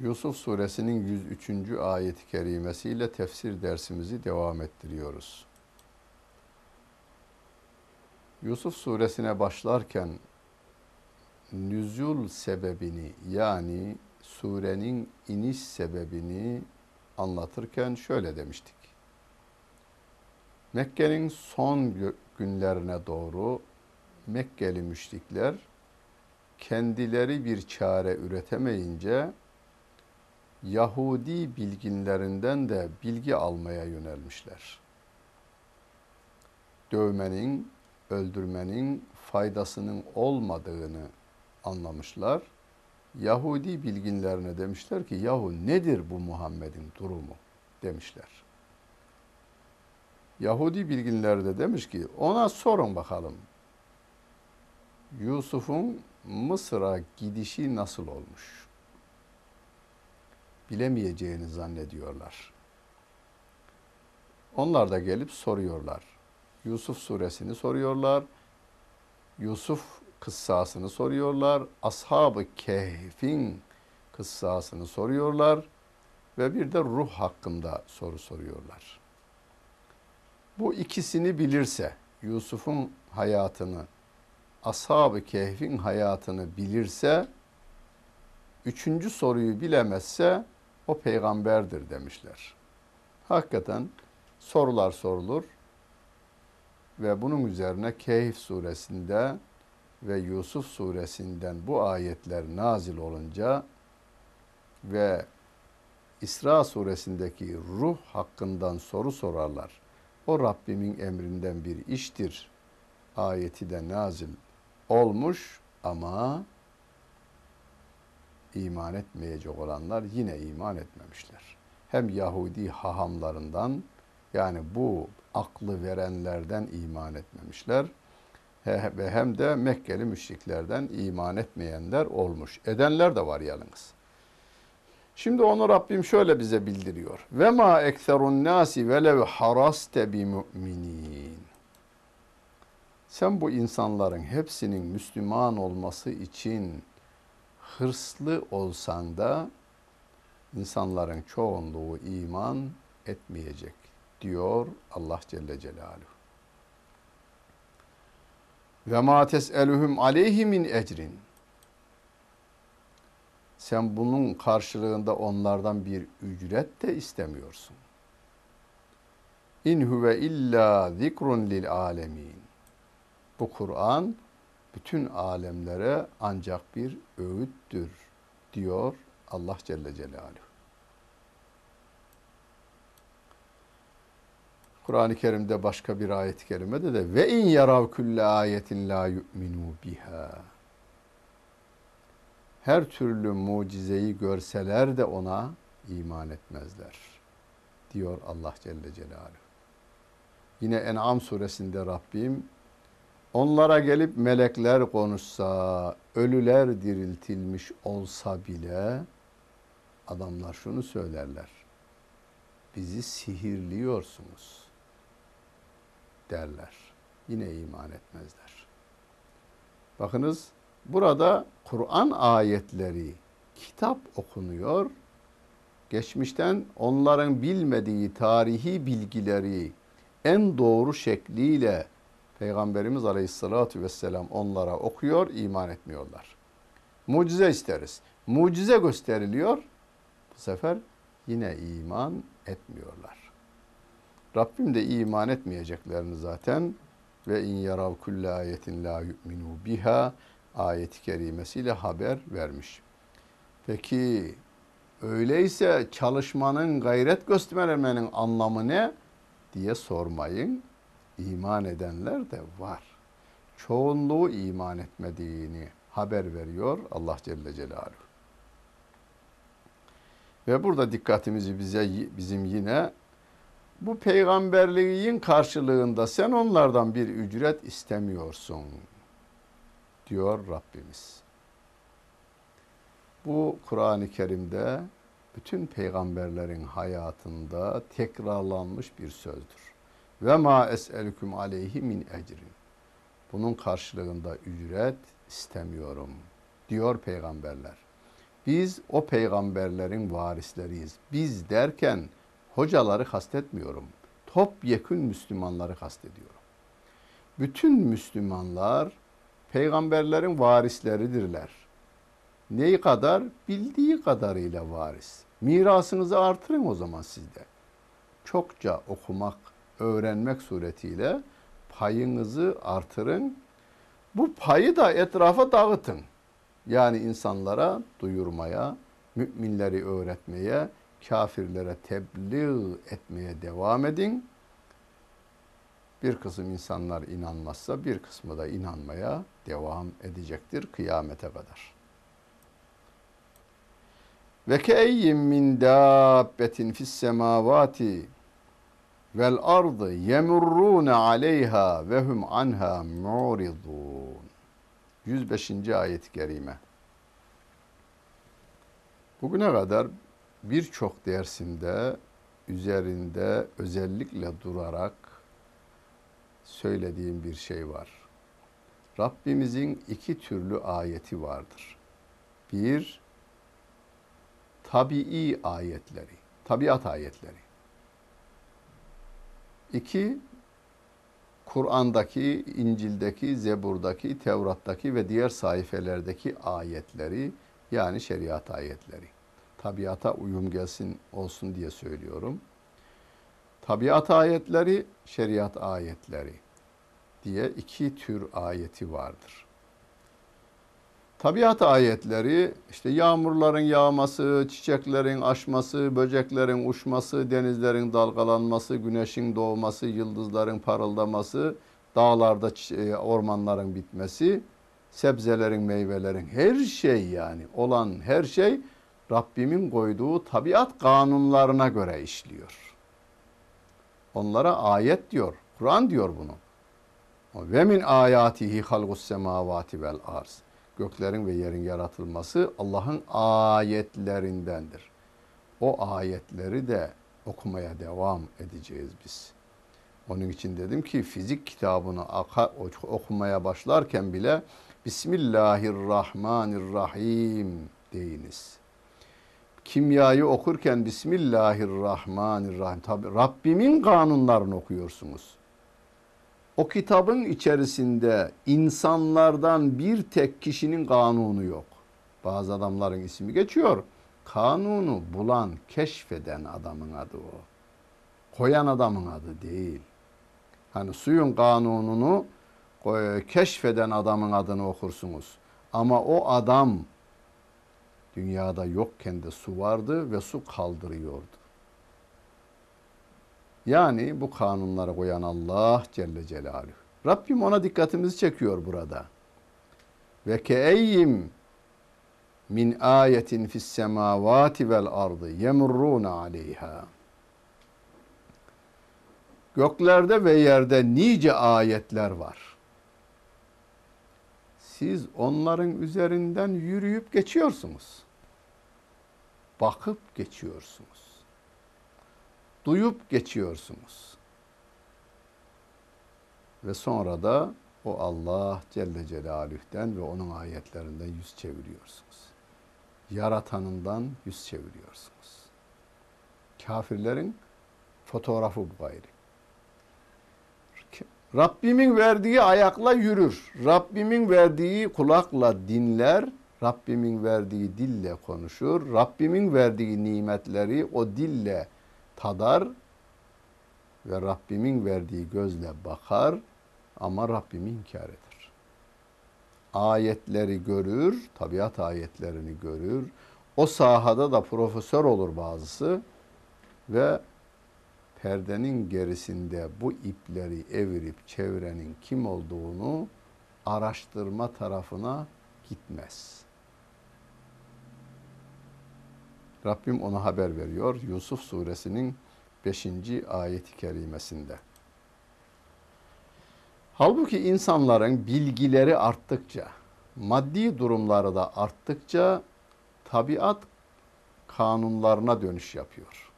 Yusuf suresinin 103. ayet-i kerimesiyle tefsir dersimizi devam ettiriyoruz. Yusuf suresine başlarken nüzul sebebini yani surenin iniş sebebini anlatırken şöyle demiştik. Mekke'nin son günlerine doğru Mekkeli müşrikler kendileri bir çare üretemeyince Yahudi bilginlerinden de bilgi almaya yönelmişler. Dövmenin, öldürmenin faydasının olmadığını anlamışlar. Yahudi bilginlerine demişler ki yahu nedir bu Muhammed'in durumu demişler. Yahudi bilginler de demiş ki ona sorun bakalım. Yusuf'un Mısır'a gidişi nasıl olmuş? Bilemeyeceğini zannediyorlar. Onlar da gelip soruyorlar. Yusuf suresini soruyorlar. Yusuf kıssasını soruyorlar. Ashab-ı Kehf'in kıssasını soruyorlar. Ve bir de ruh hakkında soru soruyorlar. Bu ikisini bilirse, Yusuf'un hayatını, Ashab-ı Kehf'in hayatını bilirse, üçüncü soruyu bilemezse o peygamberdir demişler. Hakikaten sorular sorulur ve bunun üzerine Kehf suresinde ve Yusuf suresinden bu ayetler nazil olunca ve İsra suresindeki ruh hakkından soru sorarlar. O Rabbimin emrinden bir iştir. Ayeti de nazil olmuş ama iman etmeyecek olanlar yine iman etmemişler. Hem Yahudi hahamlarından yani bu aklı verenlerden iman etmemişler ve hem de Mekkeli müşriklerden iman etmeyenler olmuş. Edenler de var yalnız. Şimdi onu Rabbim şöyle bize bildiriyor. Ve ma ekserun nasi velev haraste bi mu'minin. Sen bu insanların hepsinin Müslüman olması için hırslı olsan da insanların çoğunluğu iman etmeyecek diyor Allah Celle Celaluhu. Ve ma tes'eluhum aleyhi min ecrin. Sen bunun karşılığında onlardan bir ücret de istemiyorsun. İn huve illa zikrun lil alemin. Bu Kur'an bütün alemlere ancak bir öğüttür diyor Allah Celle Celaluhu. Kur'an-ı Kerim'de başka bir ayet-i kerimede de ve in yarav külle ayetin la yu'minu biha. Her türlü mucizeyi görseler de ona iman etmezler. Diyor Allah Celle Celaluhu. Yine En'am suresinde Rabbim Onlara gelip melekler konuşsa, ölüler diriltilmiş olsa bile adamlar şunu söylerler. Bizi sihirliyorsunuz derler. Yine iman etmezler. Bakınız burada Kur'an ayetleri kitap okunuyor. Geçmişten onların bilmediği tarihi bilgileri en doğru şekliyle Peygamberimiz Aleyhisselatü Vesselam onlara okuyor, iman etmiyorlar. Mucize isteriz. Mucize gösteriliyor. Bu sefer yine iman etmiyorlar. Rabbim de iman etmeyeceklerini zaten ve in yarav kulle ayetin la yu'minu biha ayeti kerimesiyle haber vermiş. Peki öyleyse çalışmanın, gayret göstermenin anlamı ne diye sormayın iman edenler de var. Çoğunluğu iman etmediğini haber veriyor Allah Celle Celaluhu. Ve burada dikkatimizi bize bizim yine bu peygamberliğin karşılığında sen onlardan bir ücret istemiyorsun diyor Rabbimiz. Bu Kur'an-ı Kerim'de bütün peygamberlerin hayatında tekrarlanmış bir sözdür. Ve ma es'elüküm aleyhi min ecrin. Bunun karşılığında ücret istemiyorum diyor peygamberler. Biz o peygamberlerin varisleriyiz. Biz derken hocaları kastetmiyorum. Topyekün Müslümanları kastediyorum. Bütün Müslümanlar peygamberlerin varisleridirler. Neyi kadar? Bildiği kadarıyla varis. Mirasınızı artırın o zaman sizde. Çokça okumak, öğrenmek suretiyle payınızı artırın. Bu payı da etrafa dağıtın. Yani insanlara duyurmaya, müminleri öğretmeye, kafirlere tebliğ etmeye devam edin. Bir kısım insanlar inanmazsa bir kısmı da inanmaya devam edecektir kıyamete kadar. Ve keyyim min dabbetin fis semavati vel ardı yemurrune aleyha ve hum anha mu'ridun. 105. ayet-i kerime. Bugüne kadar birçok dersimde üzerinde özellikle durarak söylediğim bir şey var. Rabbimizin iki türlü ayeti vardır. Bir, tabii ayetleri, tabiat ayetleri. İki, Kur'an'daki, İncil'deki, Zebur'daki, Tevrat'taki ve diğer sayfelerdeki ayetleri yani şeriat ayetleri. Tabiata uyum gelsin olsun diye söylüyorum. Tabiat ayetleri, şeriat ayetleri diye iki tür ayeti vardır. Tabiat ayetleri işte yağmurların yağması, çiçeklerin açması, böceklerin uçması, denizlerin dalgalanması, güneşin doğması, yıldızların parıldaması, dağlarda e, ormanların bitmesi, sebzelerin, meyvelerin her şey yani olan her şey Rabbimin koyduğu tabiat kanunlarına göre işliyor. Onlara ayet diyor. Kur'an diyor bunu. Ve min ayatihi halgus semavati vel arz göklerin ve yerin yaratılması Allah'ın ayetlerindendir. O ayetleri de okumaya devam edeceğiz biz. Onun için dedim ki fizik kitabını okumaya başlarken bile Bismillahirrahmanirrahim deyiniz. Kimyayı okurken Bismillahirrahmanirrahim. Tabi Rabbimin kanunlarını okuyorsunuz. O kitabın içerisinde insanlardan bir tek kişinin kanunu yok. Bazı adamların ismi geçiyor. Kanunu bulan, keşfeden adamın adı o. Koyan adamın adı değil. Hani suyun kanununu keşfeden adamın adını okursunuz. Ama o adam dünyada yokken de su vardı ve su kaldırıyordu. Yani bu kanunları koyan Allah Celle Celaluhu. Rabbim ona dikkatimizi çekiyor burada. Ve keeyyim min ayetin fis semavati vel ardı yemurruna aleyha. Göklerde ve yerde nice ayetler var. Siz onların üzerinden yürüyüp geçiyorsunuz. Bakıp geçiyorsunuz duyup geçiyorsunuz. Ve sonra da o Allah Celle Celaluh'ten ve onun ayetlerinden yüz çeviriyorsunuz. Yaratanından yüz çeviriyorsunuz. Kafirlerin fotoğrafı bu gayri. Rabbimin verdiği ayakla yürür. Rabbimin verdiği kulakla dinler. Rabbimin verdiği dille konuşur. Rabbimin verdiği nimetleri o dille tadar ve Rabbimin verdiği gözle bakar ama Rabbimi inkar eder. Ayetleri görür, tabiat ayetlerini görür. O sahada da profesör olur bazısı ve perdenin gerisinde bu ipleri evirip çevrenin kim olduğunu araştırma tarafına gitmez. Rabbim ona haber veriyor. Yusuf suresinin 5. ayet-i kerimesinde. Halbuki insanların bilgileri arttıkça, maddi durumları da arttıkça tabiat kanunlarına dönüş yapıyor.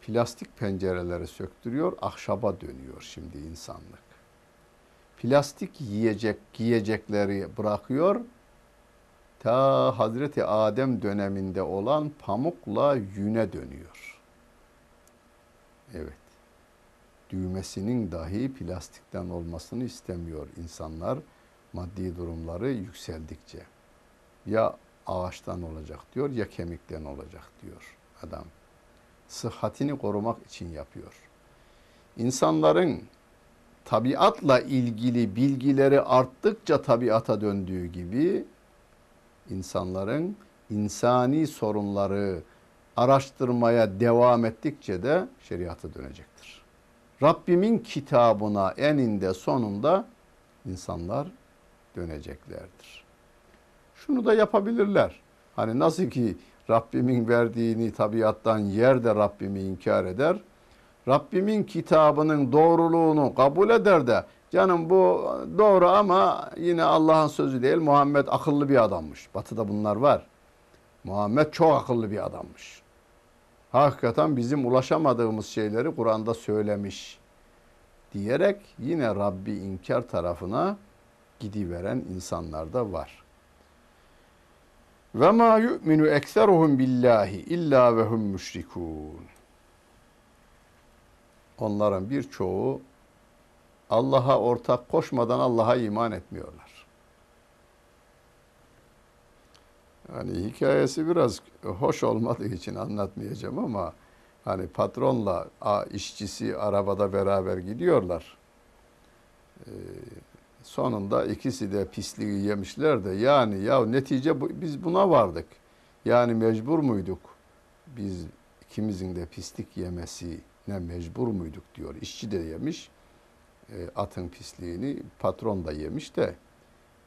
Plastik pencereleri söktürüyor, ahşaba dönüyor şimdi insanlık. Plastik yiyecek giyecekleri bırakıyor. Ta Hazreti Adem döneminde olan pamukla yüne dönüyor. Evet. Düğmesinin dahi plastikten olmasını istemiyor insanlar maddi durumları yükseldikçe. Ya ağaçtan olacak diyor ya kemikten olacak diyor adam. Sıhhatini korumak için yapıyor. İnsanların tabiatla ilgili bilgileri arttıkça tabiata döndüğü gibi insanların insani sorunları araştırmaya devam ettikçe de şeriata dönecektir. Rabbimin kitabına eninde sonunda insanlar döneceklerdir. Şunu da yapabilirler. Hani nasıl ki Rabbimin verdiğini tabiattan yer de Rabbimi inkar eder. Rabbimin kitabının doğruluğunu kabul eder de canım bu doğru ama yine Allah'ın sözü değil Muhammed akıllı bir adammış. Batı'da bunlar var. Muhammed çok akıllı bir adammış. Hakikaten bizim ulaşamadığımız şeyleri Kur'an'da söylemiş diyerek yine Rabbi inkar tarafına gidiveren insanlar da var. Ve ma yu'minu ekseruhum billahi illa ve hum müşrikun. Onların birçoğu Allah'a ortak koşmadan Allah'a iman etmiyorlar. Yani hikayesi biraz hoş olmadığı için anlatmayacağım ama hani patronla işçisi arabada beraber gidiyorlar. Ee, sonunda ikisi de pisliği yemişler de yani ya netice bu, biz buna vardık. Yani mecbur muyduk? Biz ikimizin de pislik yemesi ne mecbur muyduk diyor. İşçi de yemiş atın pisliğini, patron da yemiş de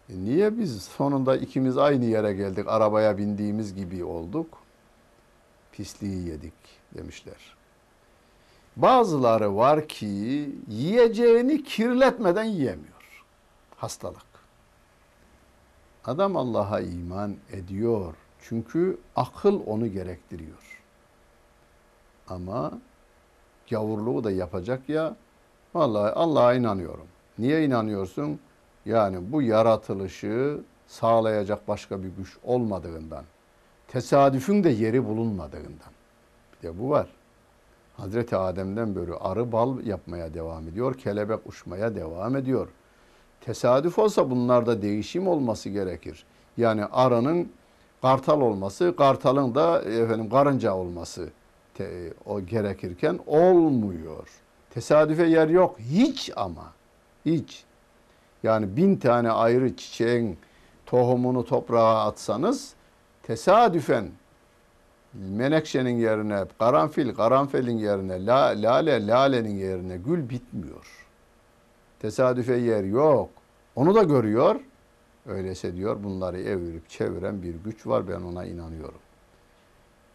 e, niye biz sonunda ikimiz aynı yere geldik, arabaya bindiğimiz gibi olduk? Pisliği yedik demişler. Bazıları var ki yiyeceğini kirletmeden yiyemiyor. Hastalık. Adam Allah'a iman ediyor. Çünkü akıl onu gerektiriyor. Ama gavurluğu da yapacak ya vallahi Allah'a inanıyorum. Niye inanıyorsun? Yani bu yaratılışı sağlayacak başka bir güç olmadığından, tesadüfün de yeri bulunmadığından. Bir de bu var. Hazreti Adem'den böyle arı bal yapmaya devam ediyor, kelebek uçmaya devam ediyor. Tesadüf olsa bunlarda değişim olması gerekir. Yani arının kartal olması, kartalın da efendim karınca olması te, o gerekirken olmuyor. Tesadüfe yer yok. Hiç ama. Hiç. Yani bin tane ayrı çiçeğin tohumunu toprağa atsanız tesadüfen menekşenin yerine karanfil, karanfilin yerine la, lale, lalenin yerine gül bitmiyor. Tesadüfe yer yok. Onu da görüyor. Öyleyse diyor bunları evirip çeviren bir güç var ben ona inanıyorum.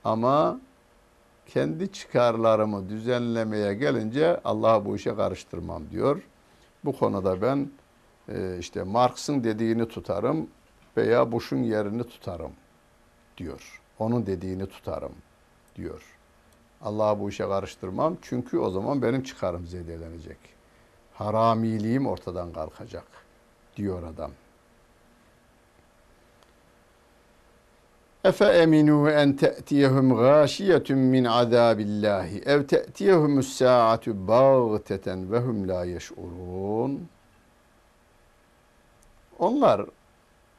Ama kendi çıkarlarımı düzenlemeye gelince Allah'a bu işe karıştırmam diyor. Bu konuda ben e, işte Marx'ın dediğini tutarım veya Bush'un yerini tutarım diyor. Onun dediğini tutarım diyor. Allah'a bu işe karıştırmam çünkü o zaman benim çıkarım zedelenecek. Haramiliğim ortadan kalkacak diyor adam. Efe eminu en te'tiyehum gâşiyetun min azâbillâhi ev te'tiyehumus sâ'atu bağteten ve hum la yeş'urun. Onlar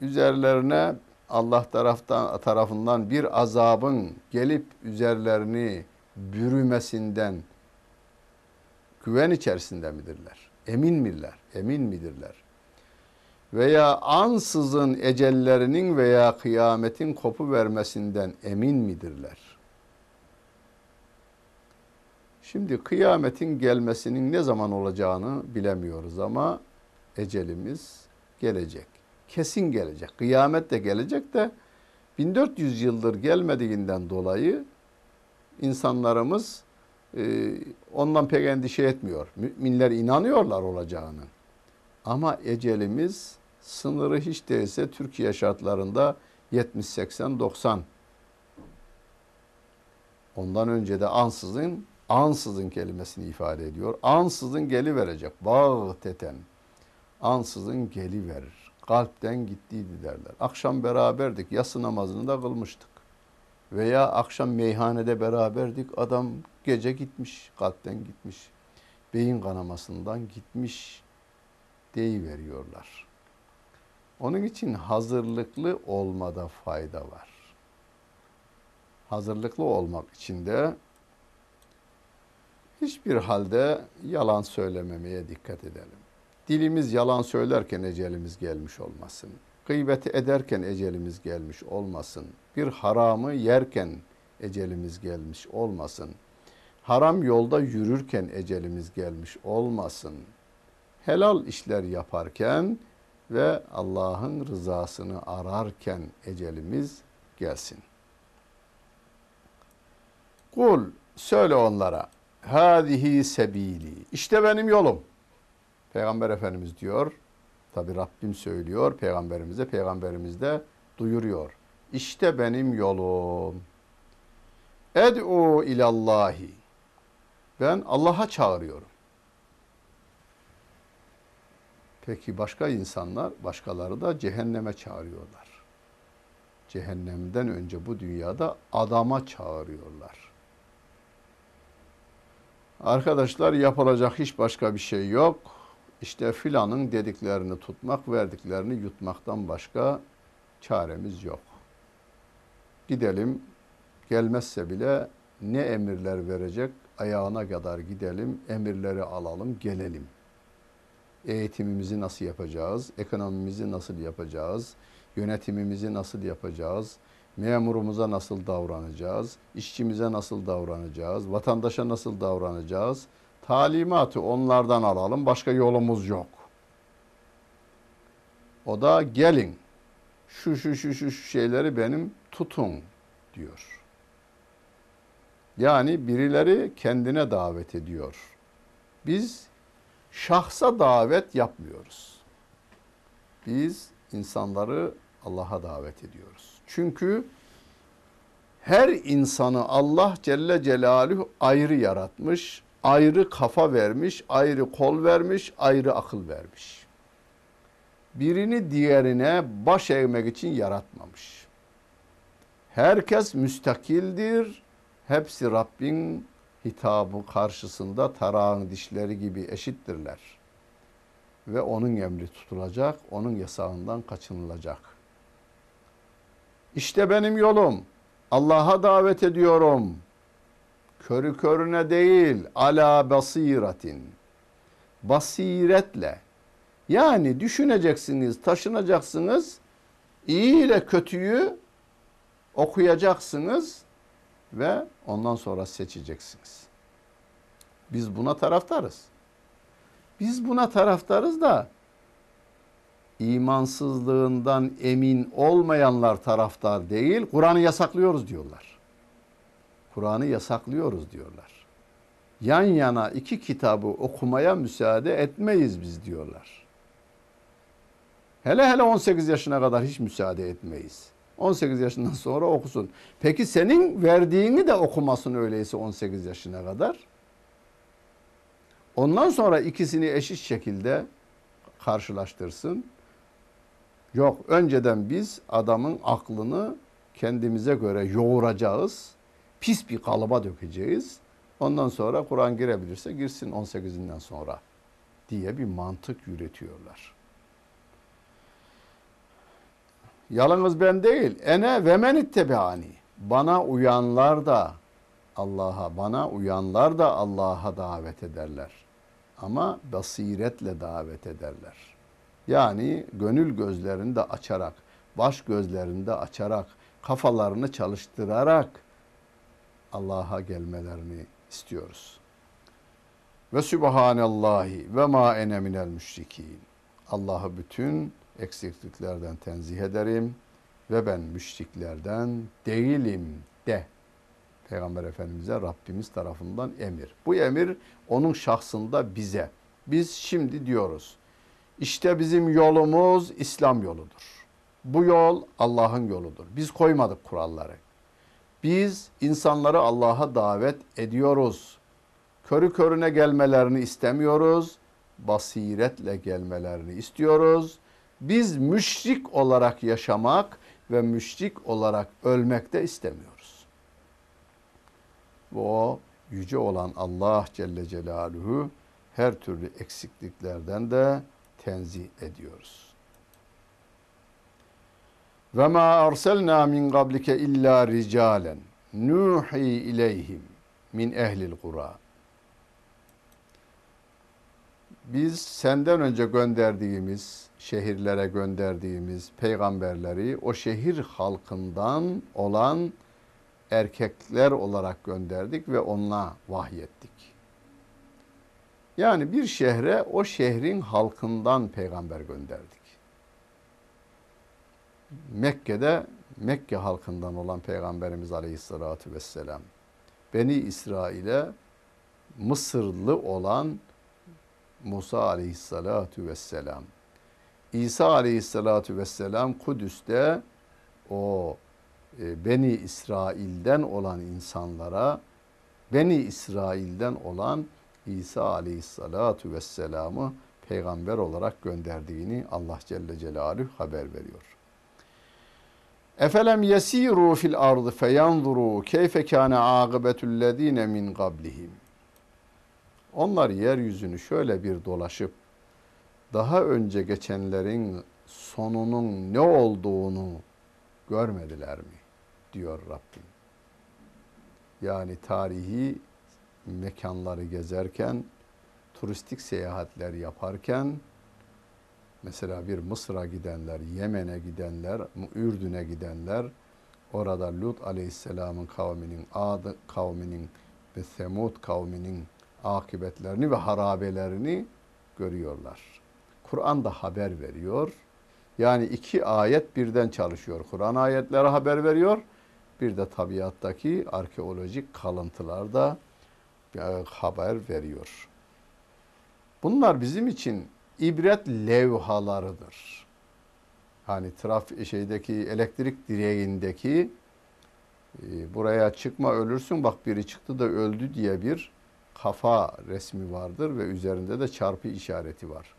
üzerlerine Allah taraftan tarafından bir azabın gelip üzerlerini bürümesinden güven içerisinde midirler? Emin midirler? Emin midirler? Veya ansızın ecellerinin veya kıyametin kopu vermesinden emin midirler? Şimdi kıyametin gelmesinin ne zaman olacağını bilemiyoruz ama ecelimiz gelecek. Kesin gelecek. Kıyamet de gelecek de 1400 yıldır gelmediğinden dolayı insanlarımız e, ondan pek endişe etmiyor. Müminler inanıyorlar olacağını. Ama ecelimiz sınırı hiç değilse Türkiye şartlarında 70, 80, 90. Ondan önce de ansızın, ansızın kelimesini ifade ediyor. Ansızın geli verecek. Bağ teten. Ansızın geli verir. Kalpten gittiydi derler. Akşam beraberdik. Yatsı namazını da kılmıştık. Veya akşam meyhanede beraberdik. Adam gece gitmiş. Kalpten gitmiş. Beyin kanamasından gitmiş. Deyiveriyorlar. Onun için hazırlıklı olmada fayda var. Hazırlıklı olmak için de hiçbir halde yalan söylememeye dikkat edelim. Dilimiz yalan söylerken ecelimiz gelmiş olmasın. Gıybeti ederken ecelimiz gelmiş olmasın. Bir haramı yerken ecelimiz gelmiş olmasın. Haram yolda yürürken ecelimiz gelmiş olmasın. Helal işler yaparken ve Allah'ın rızasını ararken ecelimiz gelsin. Kul söyle onlara hadihi sebili işte benim yolum. Peygamber Efendimiz diyor. Tabi Rabbim söylüyor peygamberimize, peygamberimiz de duyuruyor. İşte benim yolum. Ed'u ilallahi. Ben Allah'a çağırıyorum. Peki başka insanlar, başkaları da cehenneme çağırıyorlar. Cehennemden önce bu dünyada adama çağırıyorlar. Arkadaşlar yapılacak hiç başka bir şey yok. İşte filanın dediklerini tutmak, verdiklerini yutmaktan başka çaremiz yok. Gidelim, gelmezse bile ne emirler verecek, ayağına kadar gidelim, emirleri alalım, gelelim eğitimimizi nasıl yapacağız, ekonomimizi nasıl yapacağız, yönetimimizi nasıl yapacağız, memurumuza nasıl davranacağız, işçimize nasıl davranacağız, vatandaşa nasıl davranacağız, talimatı onlardan alalım, başka yolumuz yok. O da gelin, şu şu şu şu şeyleri benim tutun diyor. Yani birileri kendine davet ediyor. Biz şahsa davet yapmıyoruz. Biz insanları Allah'a davet ediyoruz. Çünkü her insanı Allah Celle Celaluhu ayrı yaratmış, ayrı kafa vermiş, ayrı kol vermiş, ayrı akıl vermiş. Birini diğerine baş eğmek için yaratmamış. Herkes müstakildir. Hepsi Rabbin hitabı karşısında tarağın dişleri gibi eşittirler. Ve onun emri tutulacak, onun yasağından kaçınılacak. İşte benim yolum. Allah'a davet ediyorum. Körü körüne değil, ala basiratin. Basiretle. Yani düşüneceksiniz, taşınacaksınız. İyi ile kötüyü okuyacaksınız ve ondan sonra seçeceksiniz. Biz buna taraftarız. Biz buna taraftarız da imansızlığından emin olmayanlar taraftar değil, Kur'an'ı yasaklıyoruz diyorlar. Kur'an'ı yasaklıyoruz diyorlar. Yan yana iki kitabı okumaya müsaade etmeyiz biz diyorlar. Hele hele 18 yaşına kadar hiç müsaade etmeyiz. 18 yaşından sonra okusun. Peki senin verdiğini de okumasın öyleyse 18 yaşına kadar. Ondan sonra ikisini eşit şekilde karşılaştırsın. Yok önceden biz adamın aklını kendimize göre yoğuracağız. Pis bir kalıba dökeceğiz. Ondan sonra Kur'an girebilirse girsin 18'inden sonra diye bir mantık üretiyorlar. Yalnız ben değil. Ene ve men ittebeani. Bana uyanlar da Allah'a, bana uyanlar da Allah'a davet ederler. Ama basiretle davet ederler. Yani gönül gözlerini de açarak, baş gözlerini de açarak, kafalarını çalıştırarak Allah'a gelmelerini istiyoruz. Ve Sübhanallahi ve ma ene minel müşrikin. Allah'ı bütün eksikliklerden tenzih ederim ve ben müşriklerden değilim de. Peygamber Efendimiz'e Rabbimiz tarafından emir. Bu emir onun şahsında bize. Biz şimdi diyoruz. İşte bizim yolumuz İslam yoludur. Bu yol Allah'ın yoludur. Biz koymadık kuralları. Biz insanları Allah'a davet ediyoruz. Körü körüne gelmelerini istemiyoruz. Basiretle gelmelerini istiyoruz. Biz müşrik olarak yaşamak ve müşrik olarak ölmek de istemiyoruz. O yüce olan Allah Celle Celaluhu her türlü eksikliklerden de tenzih ediyoruz. Ve ma arsalna min qablike illa ricalen nuhi ileyhim min ehlil kura. Biz senden önce gönderdiğimiz, şehirlere gönderdiğimiz peygamberleri o şehir halkından olan erkekler olarak gönderdik ve onunla vahyettik. Yani bir şehre o şehrin halkından peygamber gönderdik. Mekke'de Mekke halkından olan Peygamberimiz Aleyhisselatü Vesselam Beni İsrail'e Mısırlı olan Musa Aleyhisselatü Vesselam İsa Aleyhisselatü Vesselam Kudüs'te o e, Beni İsrail'den olan insanlara Beni İsrail'den olan İsa Aleyhisselatü Vesselam'ı peygamber olarak gönderdiğini Allah Celle Celaluhu haber veriyor. Efelem yesiru fil ardı feyanzuru keyfe kana akibetullezine min qablihim. Onlar yeryüzünü şöyle bir dolaşıp daha önce geçenlerin sonunun ne olduğunu görmediler mi? diyor Rabbim. Yani tarihi mekanları gezerken, turistik seyahatler yaparken Mesela bir Mısır'a gidenler, Yemen'e gidenler, Ürdün'e gidenler orada Lut aleyhisselamın kavminin, Ad kavminin ve Semud kavminin akıbetlerini ve harabelerini görüyorlar. Kur'an da haber veriyor. Yani iki ayet birden çalışıyor. Kur'an ayetleri haber veriyor. Bir de tabiattaki arkeolojik kalıntılar da e, haber veriyor. Bunlar bizim için ibret levhalarıdır. Hani traf şeydeki elektrik direğindeki e, buraya çıkma ölürsün bak biri çıktı da öldü diye bir kafa resmi vardır ve üzerinde de çarpı işareti var.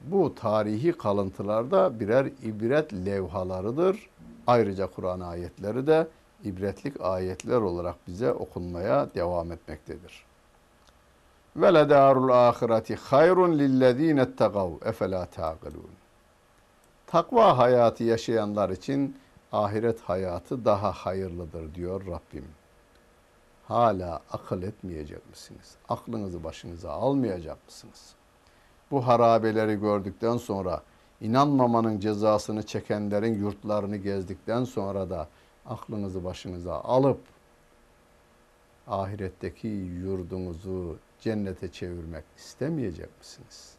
Bu tarihi kalıntılarda birer ibret levhalarıdır. Ayrıca Kur'an ayetleri de ibretlik ayetler olarak bize okunmaya devam etmektedir. Ve le darul ahireti hayrun lillezine ettegav efela taqilun. Takva hayatı yaşayanlar için ahiret hayatı daha hayırlıdır diyor Rabbim. Hala akıl etmeyecek misiniz? Aklınızı başınıza almayacak mısınız? Bu harabeleri gördükten sonra inanmamanın cezasını çekenlerin yurtlarını gezdikten sonra da aklınızı başınıza alıp ahiretteki yurdunuzu cennete çevirmek istemeyecek misiniz?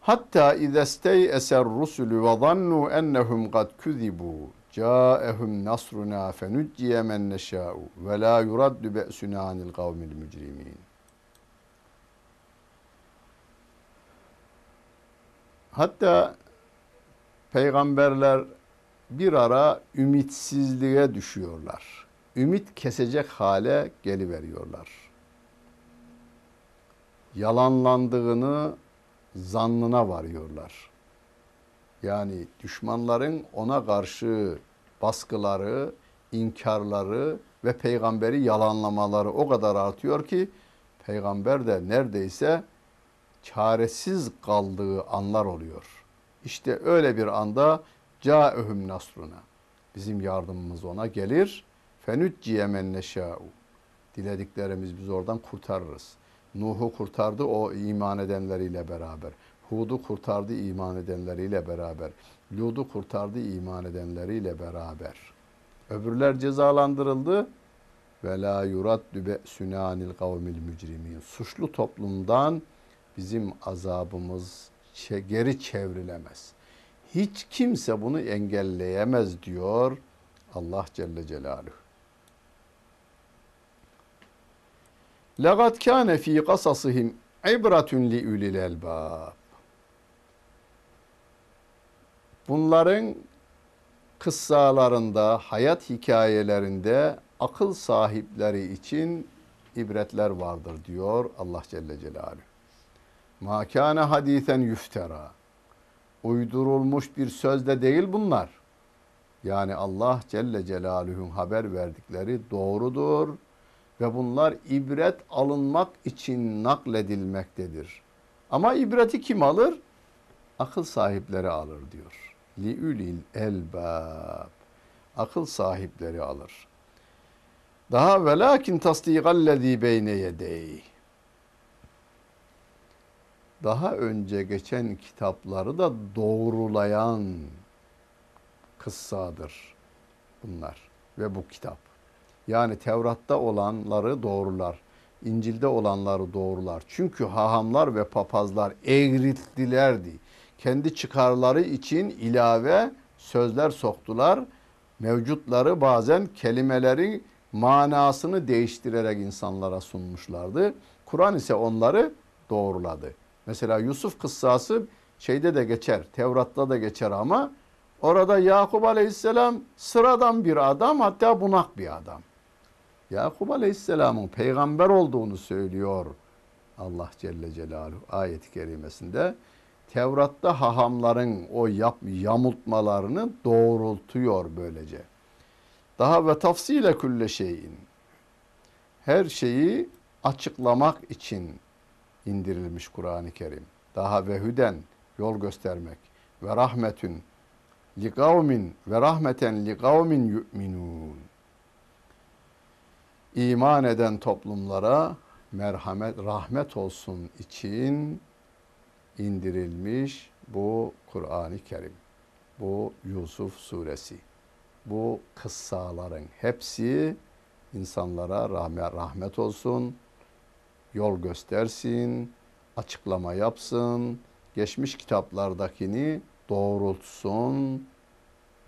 Hatta izestey eser rusulü ve zannu ennehum kad kuzibu caehum nasruna fenucciye men neşâ'u ve la yuraddu be'suna anil kavmil mücrimin. Hatta peygamberler bir ara ümitsizliğe düşüyorlar ümit kesecek hale geliveriyorlar. Yalanlandığını zannına varıyorlar. Yani düşmanların ona karşı baskıları, inkarları ve peygamberi yalanlamaları o kadar artıyor ki peygamber de neredeyse çaresiz kaldığı anlar oluyor. İşte öyle bir anda caehum nasruna. Bizim yardımımız ona gelir Fenücciye men neşâ'u. Dilediklerimiz biz oradan kurtarırız. Nuh'u kurtardı o iman edenleriyle beraber. Hud'u kurtardı iman edenleriyle beraber. Lud'u kurtardı iman edenleriyle beraber. Öbürler cezalandırıldı. Ve la yuraddu be'sunanil kavmil mücrimin. Suçlu toplumdan bizim azabımız geri çevrilemez. Hiç kimse bunu engelleyemez diyor Allah Celle Celaluhu. لَقَدْ كَانَ ف۪ي قَصَصِهِمْ عِبْرَةٌ لِعُلِي الْاَلْبَابِ Bunların kıssalarında, hayat hikayelerinde akıl sahipleri için ibretler vardır diyor Allah Celle Celaluhu. Ma kana hadisen yuftera. Uydurulmuş bir sözde değil bunlar. Yani Allah Celle Celaluhu'nun haber verdikleri doğrudur ve bunlar ibret alınmak için nakledilmektedir. Ama ibreti kim alır? Akıl sahipleri alır diyor. Li'ülil elbab. Akıl sahipleri alır. Daha velakin tasdikallezî beyne yedeyh. Daha önce geçen kitapları da doğrulayan kıssadır bunlar ve bu kitap. Yani Tevrat'ta olanları doğrular. İncil'de olanları doğrular. Çünkü hahamlar ve papazlar eğrittilerdi. Kendi çıkarları için ilave sözler soktular. Mevcutları bazen kelimelerin manasını değiştirerek insanlara sunmuşlardı. Kur'an ise onları doğruladı. Mesela Yusuf kıssası şeyde de geçer, Tevrat'ta da geçer ama orada Yakup Aleyhisselam sıradan bir adam hatta bunak bir adam. Yakup Aleyhisselam'ın peygamber olduğunu söylüyor Allah Celle Celaluhu ayet-i kerimesinde. Tevrat'ta hahamların o yap, yamultmalarını doğrultuyor böylece. Daha ve tafsile külle şeyin. Her şeyi açıklamak için indirilmiş Kur'an-ı Kerim. Daha ve hüden yol göstermek ve rahmetün li kavmin ve rahmeten li kavmin yu'minun. İman eden toplumlara merhamet, rahmet olsun için indirilmiş bu Kur'an-ı Kerim. Bu Yusuf suresi. Bu kıssaların hepsi insanlara rahmet, rahmet olsun, yol göstersin, açıklama yapsın, geçmiş kitaplardakini doğrultsun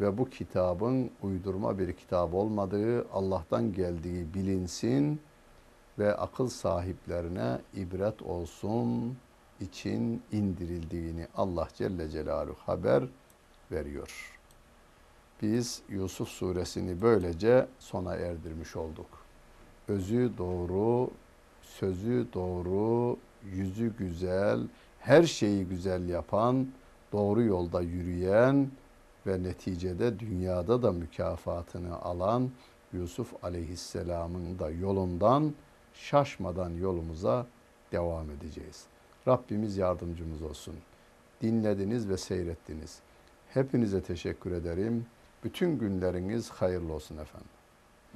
ve bu kitabın uydurma bir kitap olmadığı, Allah'tan geldiği bilinsin ve akıl sahiplerine ibret olsun için indirildiğini Allah Celle Celaluhu haber veriyor. Biz Yusuf suresini böylece sona erdirmiş olduk. Özü doğru, sözü doğru, yüzü güzel, her şeyi güzel yapan, doğru yolda yürüyen ve neticede dünyada da mükafatını alan Yusuf Aleyhisselam'ın da yolundan şaşmadan yolumuza devam edeceğiz. Rabbimiz yardımcımız olsun. Dinlediniz ve seyrettiniz. Hepinize teşekkür ederim. Bütün günleriniz hayırlı olsun efendim.